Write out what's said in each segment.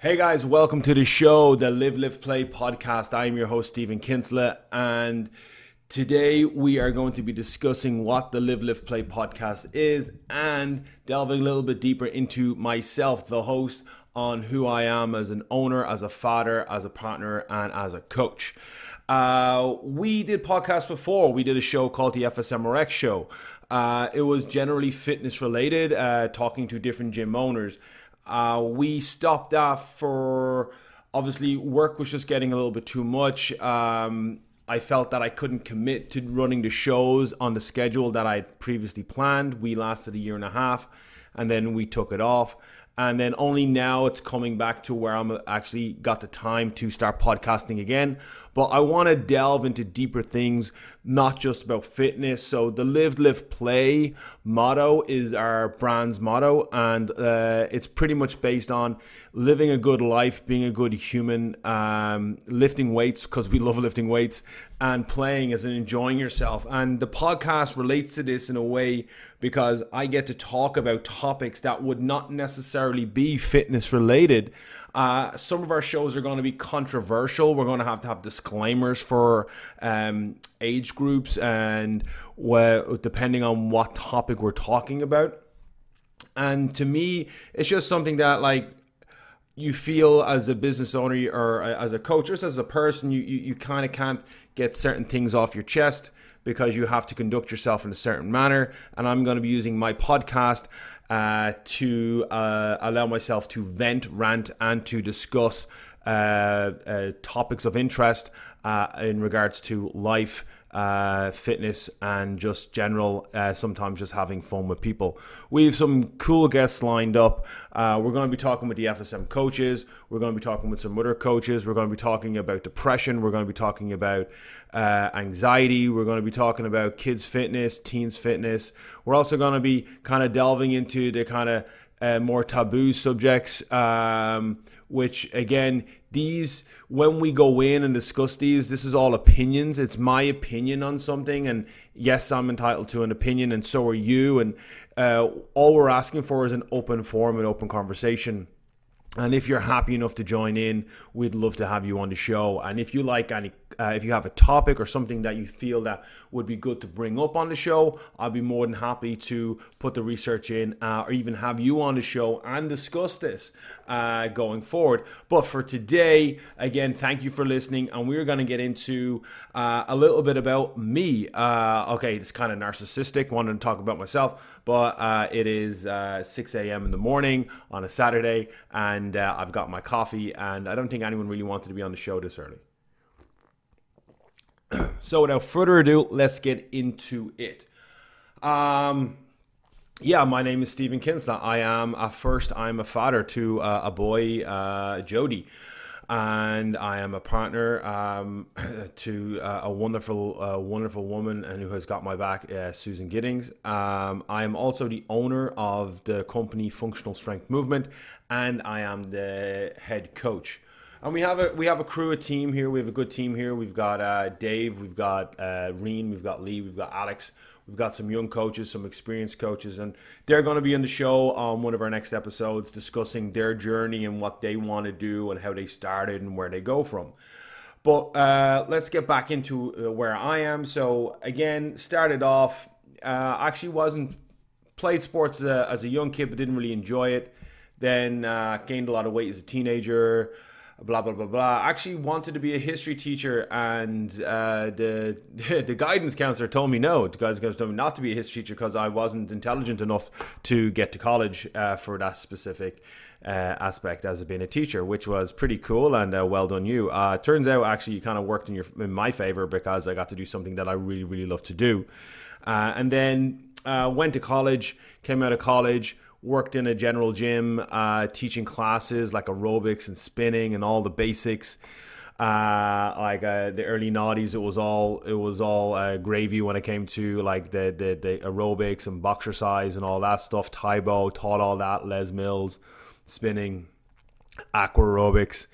Hey guys, welcome to the show, the Live Lift Play podcast. I'm your host, Stephen Kinsler, and today we are going to be discussing what the Live Lift Play podcast is and delving a little bit deeper into myself, the host, on who I am as an owner, as a father, as a partner, and as a coach. Uh, we did podcasts before. We did a show called the FSMRX Show. Uh, it was generally fitness related, uh, talking to different gym owners. Uh, we stopped that for obviously work was just getting a little bit too much. Um, I felt that I couldn't commit to running the shows on the schedule that I previously planned. We lasted a year and a half and then we took it off and then only now it's coming back to where I'm actually got the time to start podcasting again. But I want to delve into deeper things, not just about fitness. So the live, lift, play motto is our brand's motto, and uh, it's pretty much based on living a good life, being a good human, um, lifting weights because we love lifting weights, and playing as in enjoying yourself. And the podcast relates to this in a way because I get to talk about topics that would not necessarily be fitness related. Uh, some of our shows are going to be controversial. We're going to have to have disclaimers for um, age groups and depending on what topic we're talking about. And to me, it's just something that like you feel as a business owner or as a coach, just as a person, you, you, you kind of can't get certain things off your chest because you have to conduct yourself in a certain manner. And I'm going to be using my podcast uh, to uh, allow myself to vent, rant, and to discuss uh, uh topics of interest uh, in regards to life uh, fitness and just general, uh, sometimes just having fun with people. We have some cool guests lined up. Uh, we're going to be talking with the FSM coaches. We're going to be talking with some other coaches. We're going to be talking about depression. We're going to be talking about uh, anxiety. We're going to be talking about kids' fitness, teens' fitness. We're also going to be kind of delving into the kind of uh, more taboo subjects, um, which again, these when we go in and discuss these, this is all opinions. It's my opinion on something, and yes, I'm entitled to an opinion, and so are you. And uh, all we're asking for is an open forum, an open conversation. And if you're happy enough to join in, we'd love to have you on the show. And if you like any, uh, if you have a topic or something that you feel that would be good to bring up on the show, I'll be more than happy to put the research in uh, or even have you on the show and discuss this uh, going forward. But for today, again, thank you for listening. And we're going to get into uh, a little bit about me. Uh, okay, it's kind of narcissistic, wanted to talk about myself, but uh, it is 6 a.m. in the morning on a Saturday. And I've got my coffee, and I don't think anyone really wanted to be on the show this early. so, without further ado, let's get into it. Um, yeah, my name is Stephen Kinsler. I am a first. I'm a father to uh, a boy, uh, Jody and I am a partner um, to uh, a wonderful, uh, wonderful woman and who has got my back, uh, Susan Giddings. Um, I am also the owner of the company Functional Strength Movement, and I am the head coach. And we have a we have a crew, a team here. We have a good team here. We've got uh, Dave, we've got uh, Reen, we've got Lee, we've got Alex. We've got some young coaches, some experienced coaches, and they're going to be on the show on one of our next episodes discussing their journey and what they want to do and how they started and where they go from. But uh, let's get back into uh, where I am. So again, started off. Uh, actually, wasn't played sports uh, as a young kid, but didn't really enjoy it. Then uh, gained a lot of weight as a teenager blah blah blah blah. Actually wanted to be a history teacher, and uh, the the guidance counselor told me no. The guidance counselor told me not to be a history teacher because I wasn't intelligent enough to get to college uh, for that specific. Uh, aspect as being a teacher, which was pretty cool and uh, well done you. Uh, turns out actually you kind of worked in your in my favor because I got to do something that I really really love to do, uh, and then went to college, came out of college worked in a general gym uh, teaching classes like aerobics and spinning and all the basics uh, like uh, the early noughties it was all it was all uh, gravy when it came to like the, the the aerobics and boxercise and all that stuff Tae Bo taught all that Les Mills spinning aqua aerobics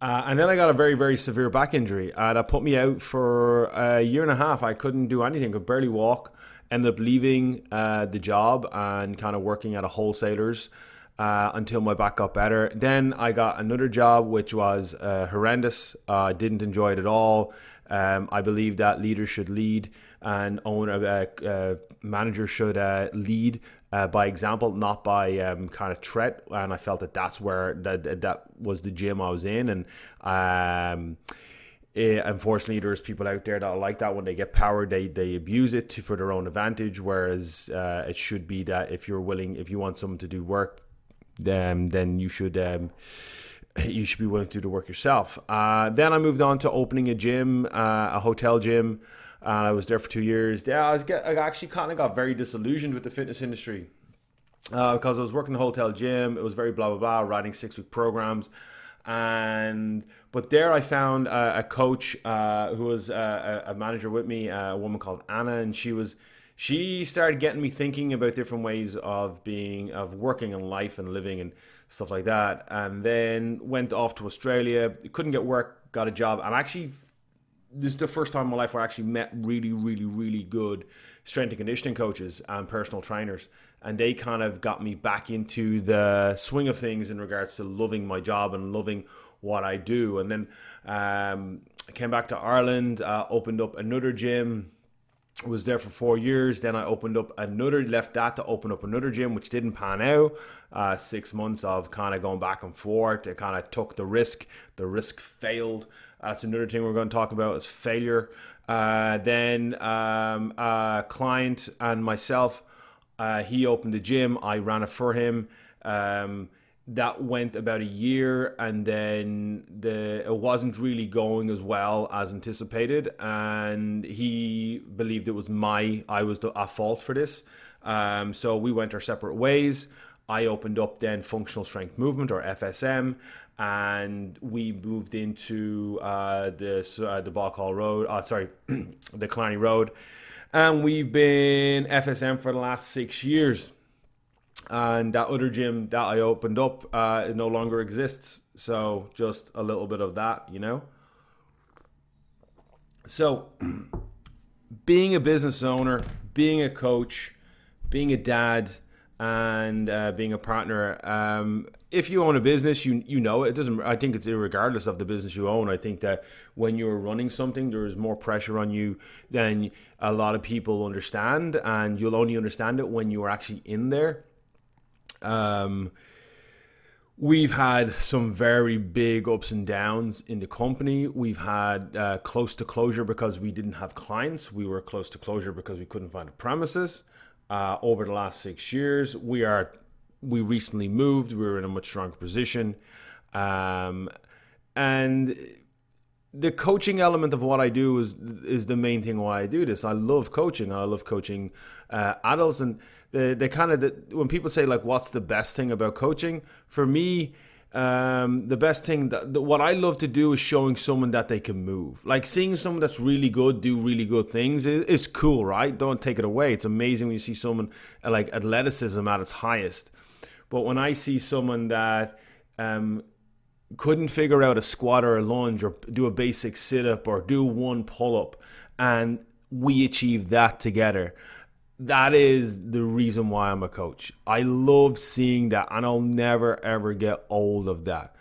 uh, and then I got a very, very severe back injury. Uh, that put me out for a year and a half. I couldn't do anything, could barely walk ended up leaving uh, the job and kind of working at a wholesaler's uh, until my back got better. Then I got another job, which was uh, horrendous. Uh, I didn't enjoy it at all. Um, I believe that leaders should lead and owner, uh, uh, manager should uh, lead uh, by example, not by um, kind of threat. And I felt that that's where that that was the gym I was in, and um, it, eh, unfortunately, there's people out there that are like that. When they get power, they they abuse it to, for their own advantage. Whereas uh, it should be that if you're willing, if you want someone to do work, then then you should. Um, you should be willing to do the work yourself. Uh, then I moved on to opening a gym, uh, a hotel gym and I was there for two years. Yeah, I was get, I actually kind of got very disillusioned with the fitness industry uh, because I was working in a hotel gym. It was very blah blah blah, writing six week programs, and but there I found a, a coach uh, who was a, a, manager with me, a woman called Anna, and she was she started getting me thinking about different ways of being of working and life and living and stuff like that and then went off to australia couldn't get work got a job and actually this is the first time in my life where I actually met really, really, really good strength and conditioning coaches and personal trainers. And they kind of got me back into the swing of things in regards to loving my job and loving what I do. And then um, I came back to Ireland, uh, opened up another gym, was there for four years. Then I opened up another, left that to open up another gym, which didn't pan out. Uh, six months of kind of going back and forth. It kind of took the risk. The risk failed. That's another thing we're going to talk about is failure. Uh, then um, a client and myself, uh, he opened the gym. I ran it for him. Um, that went about a year, and then the it wasn't really going as well as anticipated. And he believed it was my I was the, at fault for this. Um, so we went our separate ways. I opened up then functional strength movement or FSM, and we moved into uh, the uh, the Road. Uh, sorry, the Killarney Road, and we've been FSM for the last six years. And that other gym that I opened up, uh, it no longer exists. So just a little bit of that, you know. So, being a business owner, being a coach, being a dad, and uh, being a partner. Um, if you own a business, you you know it doesn't. I think it's regardless of the business you own. I think that when you're running something, there is more pressure on you than a lot of people understand, and you'll only understand it when you are actually in there. Um, we've had some very big ups and downs in the company. We've had uh, close to closure because we didn't have clients. We were close to closure because we couldn't find the premises uh, over the last six years. We are we recently moved. We were in a much stronger position, um, and the coaching element of what I do is is the main thing why I do this. I love coaching. I love coaching uh, adults, and the the kind of the, when people say like, "What's the best thing about coaching?" For me, um, the best thing that, what I love to do is showing someone that they can move. Like seeing someone that's really good do really good things is, is cool, right? Don't take it away. It's amazing when you see someone uh, like athleticism at its highest. But when I see someone that um, couldn't figure out a squat or a lunge or do a basic sit up or do one pull up, and we achieve that together that is the reason why I'm a coach. I love seeing that, and I'll never ever get old of that.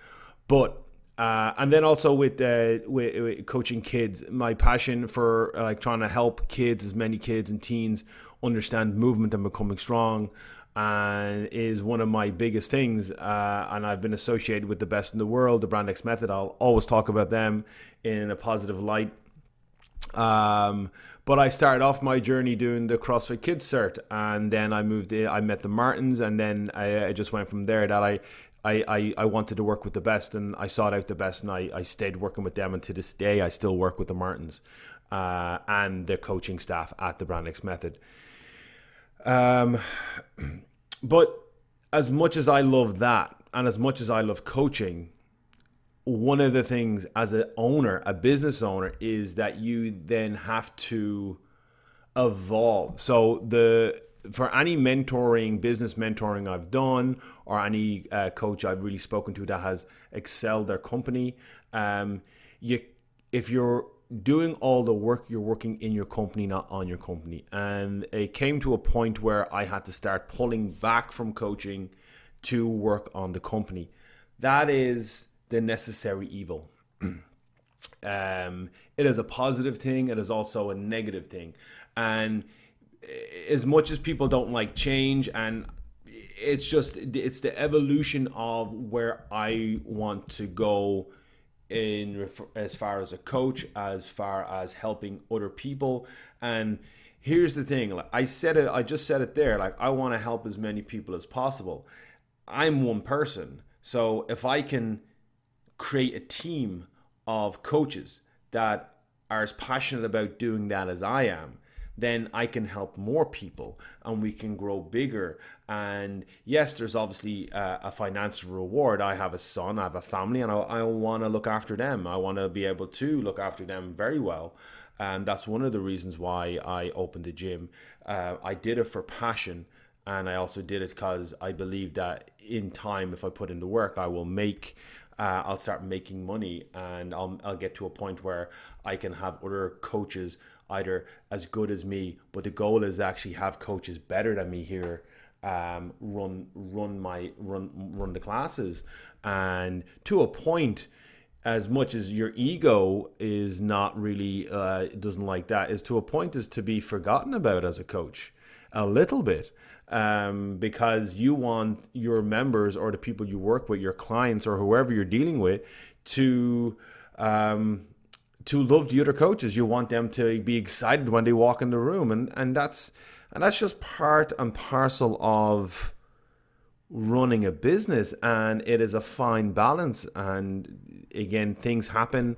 But uh, and then also with, uh, with, with coaching kids, my passion for like trying to help kids, as many kids and teens, understand movement and becoming strong, and is one of my biggest things. Uh, and I've been associated with the best in the world, the Brand X Method. I'll always talk about them in a positive light. Um, but I started off my journey doing the CrossFit Kids cert, and then I moved in. I met the Martins, and then I, I just went from there. That I, I, I, I, wanted to work with the best, and I sought out the best, and I, I stayed working with them. And to this day, I still work with the Martins uh, and the coaching staff at the Brand X Method. Um, but as much as I love that, and as much as I love coaching, one of the things as an owner, a business owner, is that you then have to evolve. So the for any mentoring, business mentoring I've done, or any uh, coach I've really spoken to that has excelled their company, um, you if you're doing all the work, you're working in your company, not on your company. And it came to a point where I had to start pulling back from coaching to work on the company. That is the necessary evil. um, it is a positive thing, it is also a negative thing. And as much as people don't like change and it's just it's the evolution of where I want to go in as far as a coach as far as helping other people and here's the thing like I said it I just said it there like I want to help as many people as possible I'm one person so if I can create a team of coaches that are as passionate about doing that as I am then I can help more people and we can grow bigger. And yes, there's obviously a, a financial reward. I have a son, I have a family, and I, I want to look after them. I want to be able to look after them very well. And that's one of the reasons why I opened the gym. Uh, I did it for passion. And I also did it because I believe that in time, if I put in the work, I will make uh, I'll start making money and I'll, I'll get to a point where I can have other coaches either as good as me, but the goal is to actually have coaches better than me here um, run run my run run the classes, and to a point. As much as your ego is not really uh, doesn't like that, is to a point is to be forgotten about as a coach, a little bit, um, because you want your members or the people you work with, your clients or whoever you're dealing with, to um, to love the other coaches. You want them to be excited when they walk in the room, and and that's and that's just part and parcel of running a business. And it is a fine balance. And again, things happen,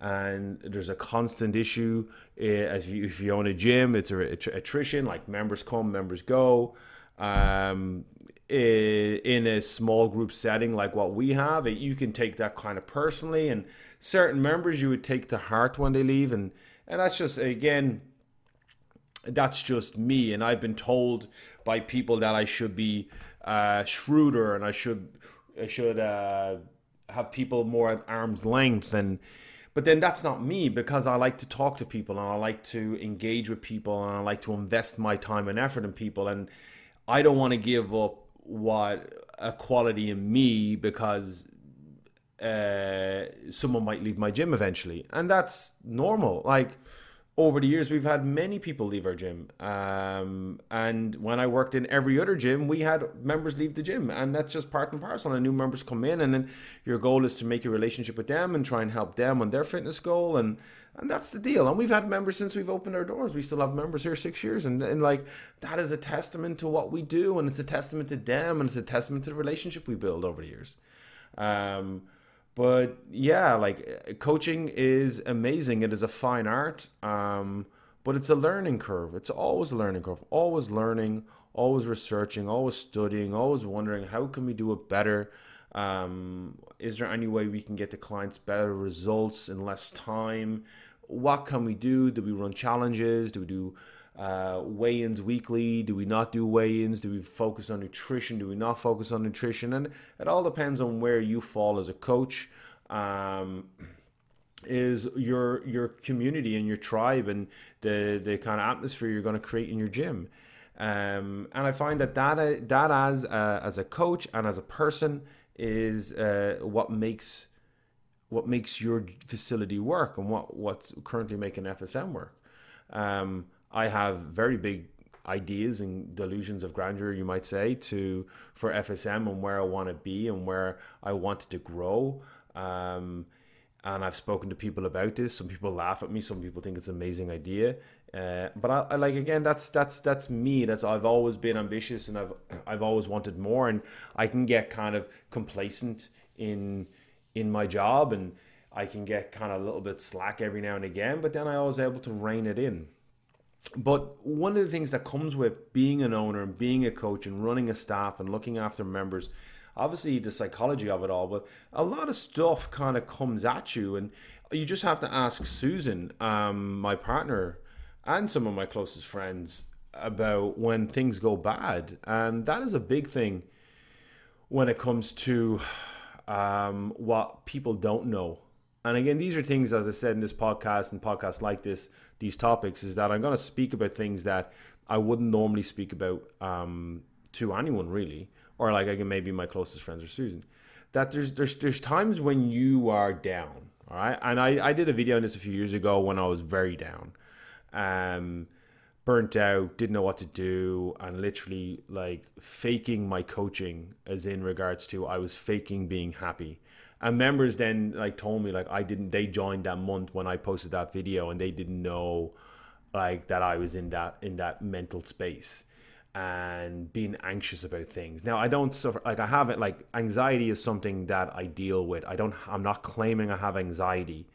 and there's a constant issue. Eh, as you, if you own a gym, it's a, attrition. Like members come, members go. Um, eh, in a small group setting like what we have, you can take that kind of personally and certain members you would take to heart when they leave, and and that's just again, that's just me. And I've been told by people that I should be uh, shrewder and I should I should uh, have people more at arm's length and. But then that's not me because I like to talk to people and I like to engage with people and I like to invest my time and effort in people and I don't want to give up what a quality in me because uh, someone might leave my gym eventually, and that's normal. Like over the years, we've had many people leave our gym, um, and when I worked in every other gym, we had members leave the gym, and that's just part and parcel. And new members come in, and then your goal is to make a relationship with them and try and help them on their fitness goal, and and that's the deal. And we've had members since we've opened our doors. We still have members here six years, and and like that is a testament to what we do, and it's a testament to them, and it's a testament to the relationship we build over the years. Um, but yeah, like coaching is amazing. It is a fine art, um, but it's a learning curve. It's always a learning curve. Always learning, always researching, always studying, always wondering how can we do it better. Um, is there any way we can get the clients better results in less time? What can we do? Do we run challenges? Do we do uh, weigh-ins weekly? Do we not do weigh-ins? Do we focus on nutrition? Do we not focus on nutrition? And it all depends on where you fall as a coach. Um, is your your community and your tribe and the the kind of atmosphere you're going to create in your gym. Um, and I find that that that as a, as a coach and as a person is uh, what makes what makes your facility work and what what's currently making FSM work. Um, I have very big ideas and delusions of grandeur, you might say, to for FSM and where I want to be and where I wanted to grow. Um, and I've spoken to people about this. Some people laugh at me. Some people think it's an amazing idea. Uh, but I, I, like again, that's that's that's me. That's I've always been ambitious and I've I've always wanted more. And I can get kind of complacent in in my job and I can get kind of a little bit slack every now and again. But then I always able to rein it in. But one of the things that comes with being an owner and being a coach and running a staff and looking after members, obviously the psychology of it all, but a lot of stuff kind of comes at you. And you just have to ask Susan, um, my partner, and some of my closest friends about when things go bad. And that is a big thing when it comes to um, what people don't know. And again, these are things, as I said in this podcast and podcasts like this, these topics is that I'm going to speak about things that I wouldn't normally speak about um, to anyone really, or like I can maybe my closest friends or Susan. That there's there's there's times when you are down, all right. And I I did a video on this a few years ago when I was very down, um, burnt out, didn't know what to do, and literally like faking my coaching, as in regards to I was faking being happy. And members then like told me like I didn't. They joined that month when I posted that video, and they didn't know like that I was in that in that mental space and being anxious about things. Now I don't suffer like I have it like anxiety is something that I deal with. I don't I'm not claiming I have anxiety.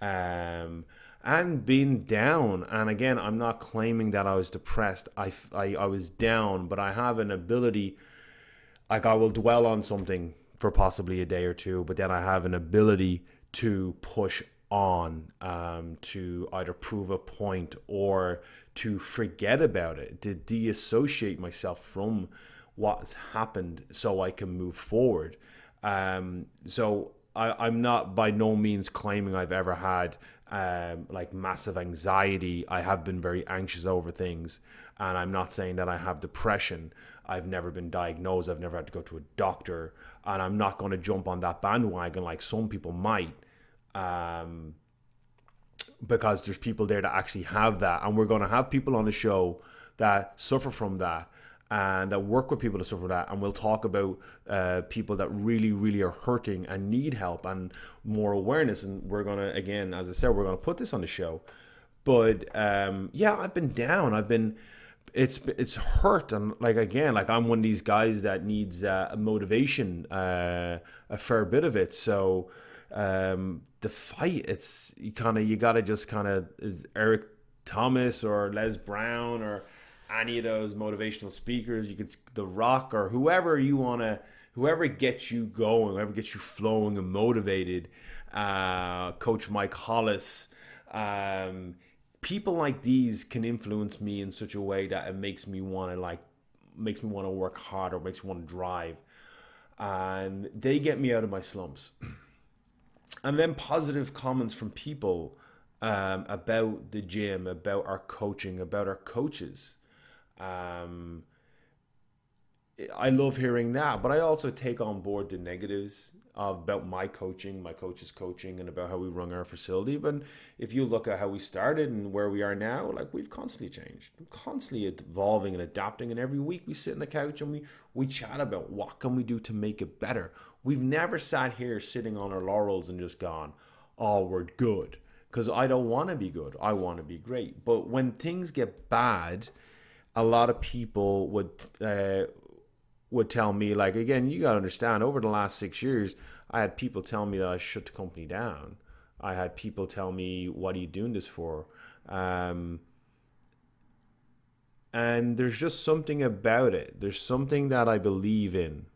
Um and been down and again I'm not claiming that I was depressed. I I, I was down, but I have an ability like I will dwell on something for possibly a day or two, but then I have an ability to push on um, to either prove a point or to forget about it, to deassociate myself from what's happened so I can move forward. Um, so I, am not by no means claiming I've ever had um, like massive anxiety. I have been very anxious over things, and I'm not saying that I have depression. I've never been diagnosed. I've never had to go to a doctor, and I'm not going to jump on that bandwagon like some people might um, because there's people there that actually have that, and we're going to have people on the show that suffer from that and that work with people to suffer that. And we'll talk about uh, people that really really are hurting and need help and more awareness. And we're gonna again as i said we're gonna put this on the show. But um, yeah i've been down. I've been it's it's hurt. And like again like i'm one of these guys that needs uh, motivation uh, a fair bit of it. So um, the fight, it's you kind of you gotta just kind of is Eric Thomas or Les Brown or any of those motivational speakers. You could The Rock or whoever you wanna, whoever gets you going, whoever gets you flowing and motivated. Uh, Coach Mike Hollis. Um, people like these can influence me in such a way that it makes me want to like makes me want to work harder makes me want to drive and they get me out of my slumps and then positive comments from people um, about the gym, about our coaching, about our coaches. Um, I love hearing that, but I also take on board the negatives about my coaching, my coach's coaching, and about how we run our facility. But if you look at how we started and where we are now, like we've constantly changed, constantly evolving and adapting. And every week we sit on the couch and we we chat about what can we do to make it better. We've never sat here sitting on our laurels and just gone, "Oh, we're good," because I don't want to be good. I want to be great. But when things get bad, a lot of people would. Uh, would tell me like again you got to understand over the last six years i had people tell me that i shut the company down. I had people tell me what are you doing this for? Um, and there's just something about it. There's something that i believe in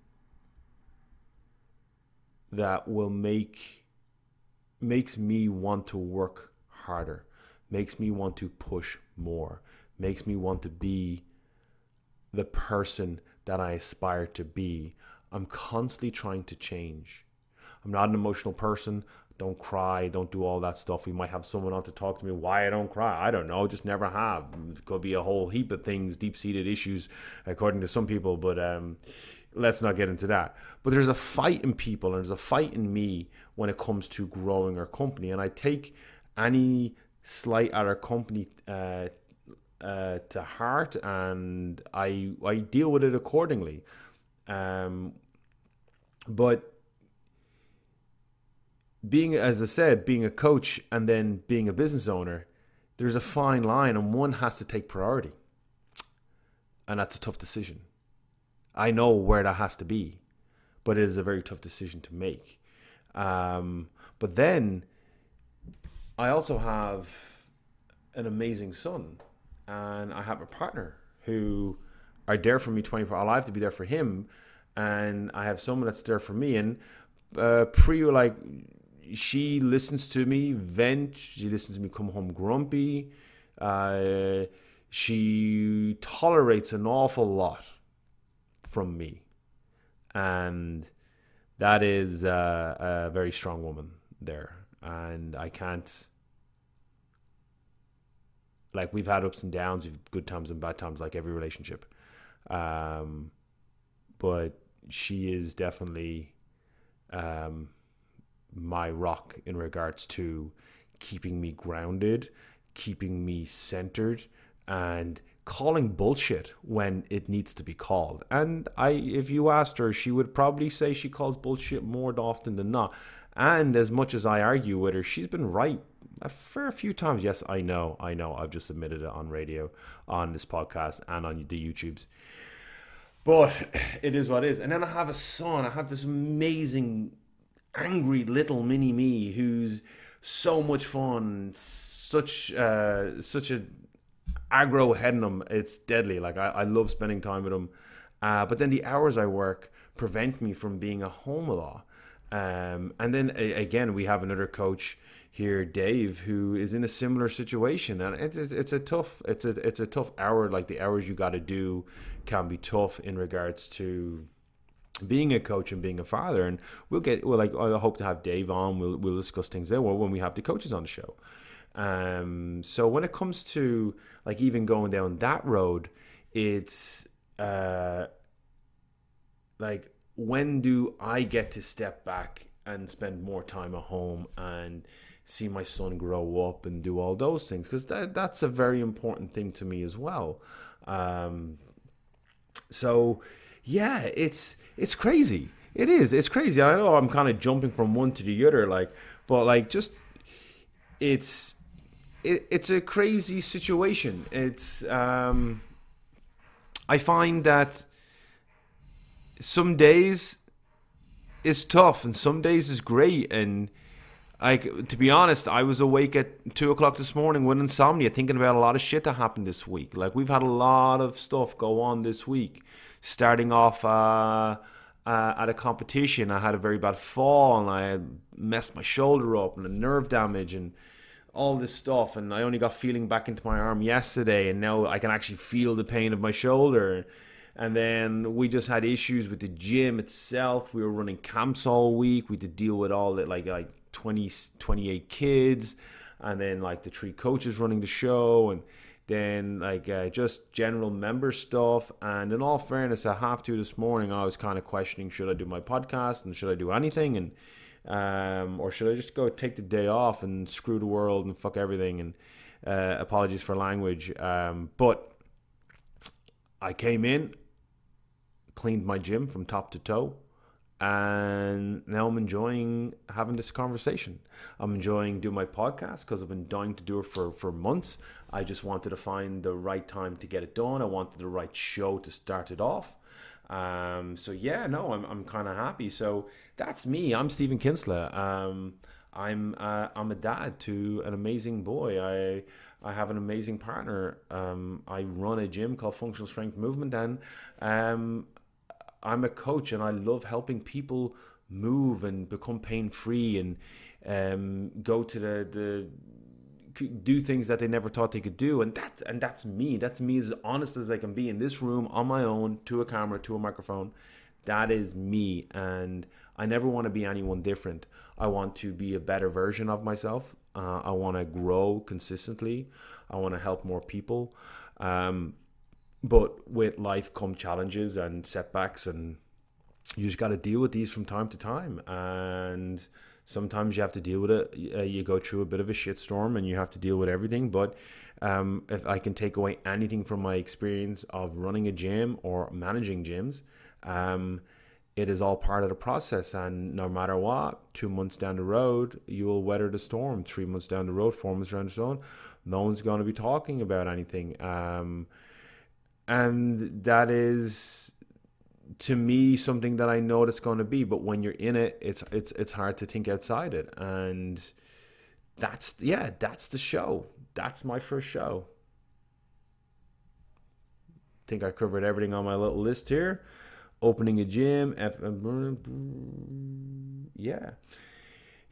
that will make makes me want to work harder makes me want to push more makes me want to be the person that I aspire to be. I'm constantly trying to change. I'm not an emotional person. Don't cry. Don't do all that stuff. We might have someone on to talk to me why I don't cry. I don't know. Just never have. It could be a whole heap of things, deep seated issues, according to some people. But um, let's not get into that. But there's a fight in people, and there's a fight in me when it comes to growing our company. And I take any slight at our company uh, uh, to heart, and I I deal with it accordingly. Um, but being, as I said, being a coach and then being a business owner, there's a fine line, and one has to take priority, and that's a tough decision. I know where that has to be, but it is a very tough decision to make. Um, but then I also have an amazing son and I have a partner who are there for me 24 hours. I have to be there for him, and I have someone that's there for me. And uh, pre, like, she listens to me vent. She listens to me come home grumpy. Uh, she tolerates an awful lot from me, and that is uh, a very strong woman there. And I can't like we've had ups and downs, we've good times and bad times, like every relationship. Um, but she is definitely um, my rock in regards to keeping me grounded, keeping me centered, and calling bullshit when it needs to be called. And I, if you asked her, she would probably say she calls bullshit more often than not. And as much as I argue with her, she's been right a fair few times. Yes, I know, I know. I've just admitted it on radio, on this podcast, and on the YouTubes. But it is what it is. And then I have a son. I have this amazing, angry little mini me who's so much fun, such uh, such a aggro head in him. It's deadly. Like I, I love spending time with him. Uh, but then the hours I work prevent me from being a home a lot. Um, and then again, we have another coach here, Dave, who is in a similar situation, and it's it's a tough it's a it's a tough hour. Like the hours you got to do can be tough in regards to being a coach and being a father. And we'll get well, like I hope to have Dave on. We'll we'll discuss things there Well, when we have the coaches on the show. Um, so when it comes to like even going down that road, it's uh, like when do I get to step back and spend more time at home and see my son grow up and do all those things because that, that's a very important thing to me as well. Um, so yeah, it's it's crazy. It is. It's crazy. I know I'm kind of jumping from one to the other, like, but like just it's it, it's a crazy situation. It's um, I find that some days is tough and some days is great and like to be honest i was awake at two o'clock this morning with insomnia thinking about a lot of shit that happened this week like we've had a lot of stuff go on this week starting off uh, uh, at a competition i had a very bad fall and i messed my shoulder up and a nerve damage and all this stuff and i only got feeling back into my arm yesterday and now i can actually feel the pain of my shoulder and then we just had issues with the gym itself. We were running camps all week. We had to deal with all that, like like 20, 28 kids, and then like the three coaches running the show, and then like uh, just general member stuff. And in all fairness, I have to this morning, I was kind of questioning should I do my podcast and should I do anything, and um, or should I just go take the day off and screw the world and fuck everything? And uh, apologies for language, um, but I came in cleaned my gym from top to toe. And now I'm enjoying having this conversation. I'm enjoying doing my podcast because I've been dying to do it for, for months. I just wanted to find the right time to get it done. I wanted the right show to start it off. Um, so yeah, no, I'm, I'm kind of happy. So that's me. I'm Stephen Kinsler. Um, I'm uh, I'm a dad to an amazing boy. I I have an amazing partner. Um, I run a gym called Functional Strength Movement, and um, I'm a coach and I love helping people move and become pain free and um, go to the, the do things that they never thought they could do. And that's and that's me. That's me as honest as i can be in this room on my own to a camera to a microphone. That is me. And i never want to be anyone different. I want to be a better version of myself. Uh, i want to grow consistently. I want to help more people. Um, but with life come challenges and setbacks, and you just got to deal with these from time to time. And sometimes you have to deal with it. Uh, you go through a bit of a shitstorm, and you have to deal with everything. But um, if I can take away anything from my experience of running a gym or managing gyms, um, it is all part of the process. And no matter what, two months down the road, you will weather the storm. Three months down the road, four months down the road, no one's going to be talking about anything. Um, and that is to me something that I know it's going to be. But when you're in it, it's it's it's hard to think outside it, and that's yeah, that's the show. That's my first show. Think I covered everything on my little list here. Opening a gym, F- uh, yeah.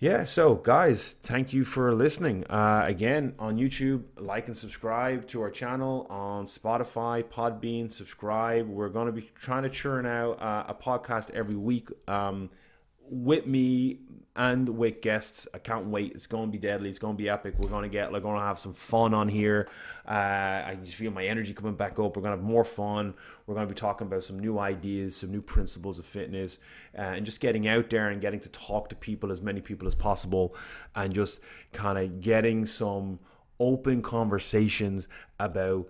Yeah, so guys, thank you for listening. Uh, again, on YouTube, like and subscribe to our channel on Spotify, Podbean, subscribe. We're going to be trying to churn out uh, a podcast every week. Um, with me and with guests. I can't wait. It's going to be deadly. It's going to be epic. We're going to get, we're going to have some fun on here. Uh, I just feel my energy coming back up. We're going to have more fun. We're going to be talking about some new ideas, some new principles of fitness, uh, and just getting out there and getting to talk to people, as many people as possible, and just kind of getting some open conversations about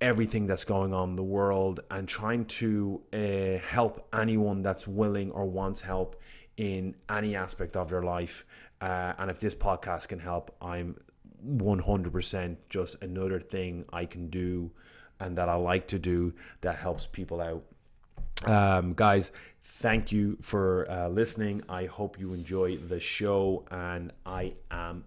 everything that's going on in the world and trying to uh, help anyone that's willing or wants help in any aspect of their life. Uh, and if this podcast can help, I'm 100% just another thing I can do and that I like to do that helps people out. Um, guys, thank you for uh, listening. I hope you enjoy the show, and I am